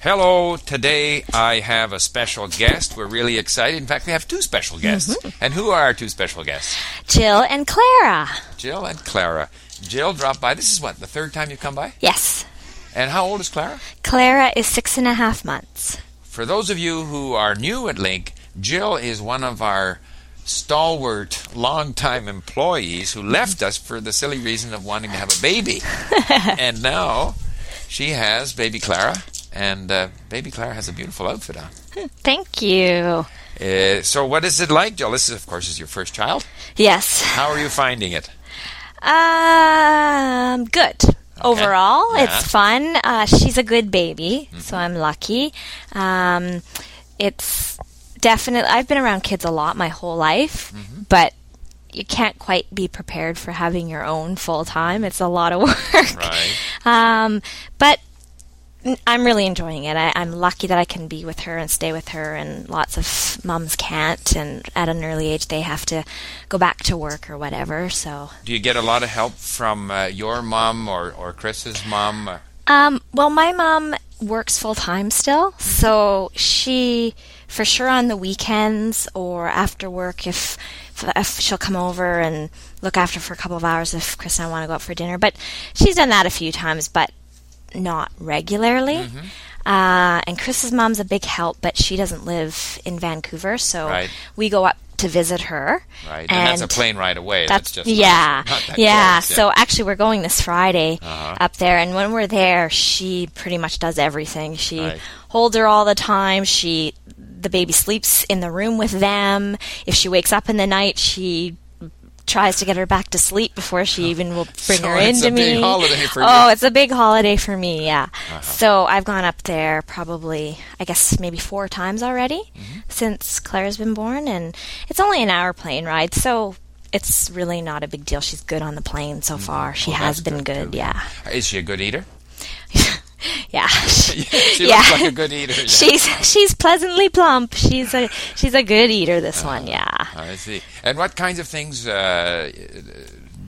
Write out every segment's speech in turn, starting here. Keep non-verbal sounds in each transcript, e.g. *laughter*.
Hello, today I have a special guest. We're really excited. In fact, we have two special guests. Mm-hmm. And who are our two special guests? Jill and Clara. Jill and Clara. Jill dropped by. This is what, the third time you've come by? Yes. And how old is Clara? Clara is six and a half months. For those of you who are new at LingQ, Jill is one of our stalwart, long-time employees who left us for the silly reason of wanting to have a baby. *laughs* and now she has baby Clara, and uh, baby Clara has a beautiful outfit on. Thank you. Uh, so, what is it like, Jill? This, is, of course, is your first child. Yes. How are you finding it? Um, good. Overall, Yeah. it's fun. Uh, she's a good baby, so I'm lucky. Um, it's definitely, I've been around kids a lot my whole life, but you can't quite be prepared for having your own full time. It's a lot of *laughs* work. Right. Um, but I'm really enjoying it. I, I'm lucky that I can be with her and stay with her, and lots of mums can't. And at an early age, they have to go back to work or whatever. So, Do you get a lot of help from uh, your mom or, or Chris's mom? Um, well, my mom works full time still, so she, for sure, on the weekends or after work, if if she'll come over and look after for a couple of hours if Chris and I want to go out for dinner. But she's done that a few times, but not regularly. Uh, and Chris's mom's a big help, but she doesn't live in Vancouver, so Right. we go up to visit her. Right. And, that's a plane ride away. That's, just yeah, that yeah. close, So actually, we're going this Friday Uh-huh. up there, and when we're there, she pretty much does everything. She Right. holds her all the time. She, the baby sleeps in the room with them. If she wakes up in the night, she tries to get her back to sleep before she even will bring So her it's into a big me. holiday for oh, you. Uh-huh. it's a big holiday for me. Yeah. So I've gone up there probably, I guess, maybe four times already Mm-hmm. since Claire's been born, and it's only an hour plane ride, so it's really not a big deal. She's good on the plane so far. She Well, has Mm-hmm. Oh, been good, good. Yeah. Is she a good eater? *laughs* *laughs* *laughs* Yeah. she Yeah. looks like a good eater. yeah. she's she's pleasantly plump. She's a she's a good eater. This one, yeah. I see. And what kinds of things uh,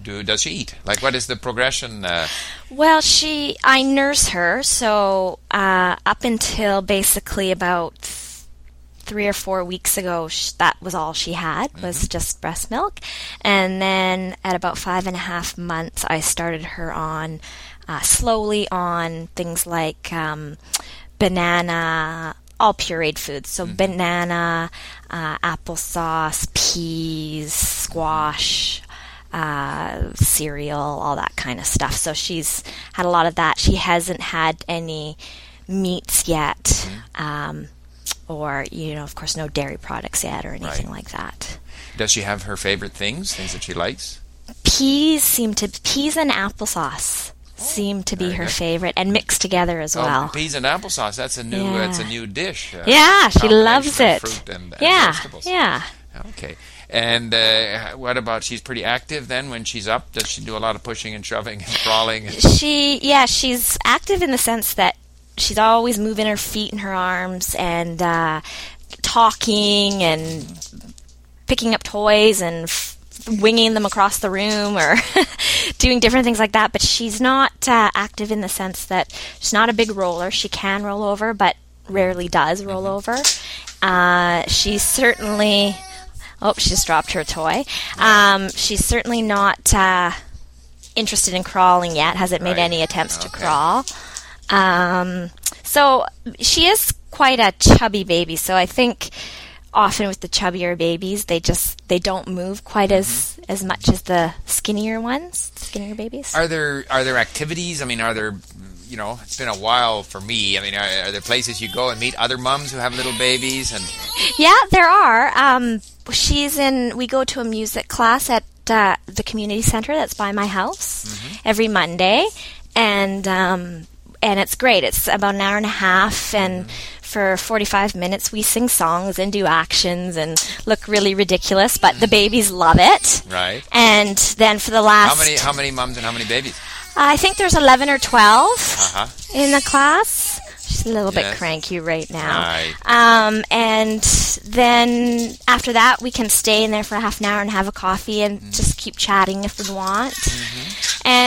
do does she eat? Like, what is the progression? Uh, Well, she I nurse her, so uh, up until basically about three or four weeks ago, sh- that was all she had was just breast milk, and then at about five and a half months, I started her on uh, slowly on things like um, banana. All pureed foods, so banana, uh, applesauce, peas, squash, uh, cereal, all that kind of stuff. So she's had a lot of that. She hasn't had any meats yet, um, or you know, of course, no dairy products yet or anything Right. like that. does she have her favorite things? Things that she likes? Peas seem to peas and applesauce seem to be her good. favorite, and mixed together as well. Oh, peas and applesauce. That's a new. Yeah. That's a new dish. uh, yeah, she loves it. Fruit and, and yeah, vegetables. yeah. Okay. And uh, what about? She's pretty active then when she's up. Does she do a lot of pushing and shoving and crawling? She, yeah, she's active in the sense that she's always moving her feet and her arms and uh, talking and picking up toys and winging them across the room or *laughs* doing different things like that. But she's not uh, active in the sense that she's not a big roller. She can roll over, but rarely does roll over. Uh, she's certainly. Oh, she just dropped her toy. Um, she's certainly not uh, interested in crawling yet. Hasn't made Right. any attempts to crawl. Um, so she is quite a chubby baby. So I think often with the chubbier babies, they just they don't move quite as as much as the skinnier ones, skinnier babies. Are there are there activities? I mean, are there? You know, it's been a while for me. I mean, are, are there places you go and meet other mums who have little babies? And *laughs* Yeah, there are. Um, she's in. We go to a music class at uh, the community center that's by my house every Monday, and um, and it's great. It's about an hour and a half, and for forty five minutes we sing songs and do actions and look really ridiculous, but the babies love it. right, And then for the last, how many how many mums and how many babies? I think there's eleven or twelve Uh huh. in the class. She's a little bit cranky right now. Right. Um, and then after that, we can stay in there for half an hour and have a coffee and just keep chatting if we want.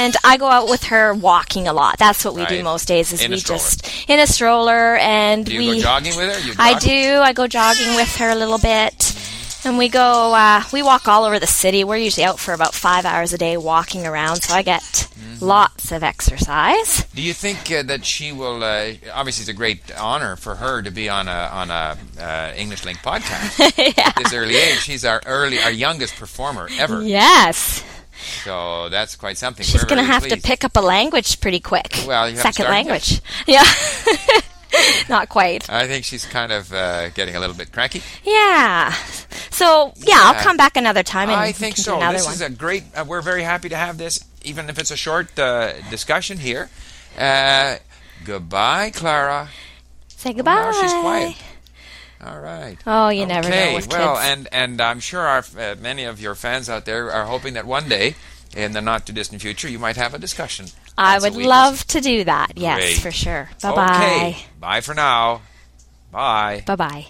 And I go out with her walking a lot. That's what we do most days. Is In we just in a stroller, and Do you we go jogging with her? I do. I go jogging with her a little bit. And we go, uh, we walk all over the city. We're usually out for about five hours a day walking around, so I get Mm-hmm. lots of exercise. Do you think uh, that she will? Uh, obviously, it's a great honor for her to be on a on a uh, English LingQ podcast *laughs* at this early age. She's our early, our youngest performer ever. Yes. So that's quite something. She's going to have to pick up a language pretty quick. Well, Second language. *laughs* Yeah. *laughs* Not quite. I think she's kind of uh, getting a little bit cranky. Yeah. So, yeah, I'll come back another time and I think so. This one. is a great. Uh, we're very happy to have this, even if it's a short uh, discussion here. Uh, goodbye, Clara. Say goodbye. Now she's quiet. All right. Oh, you never know Okay, with well, kids. and and I'm sure our, uh, many of your fans out there are hoping that one day, in the not too distant future, you might have a discussion. I would love to do that. Yes, Great. for sure. Bye bye. Okay. Bye for now. Bye. Bye bye.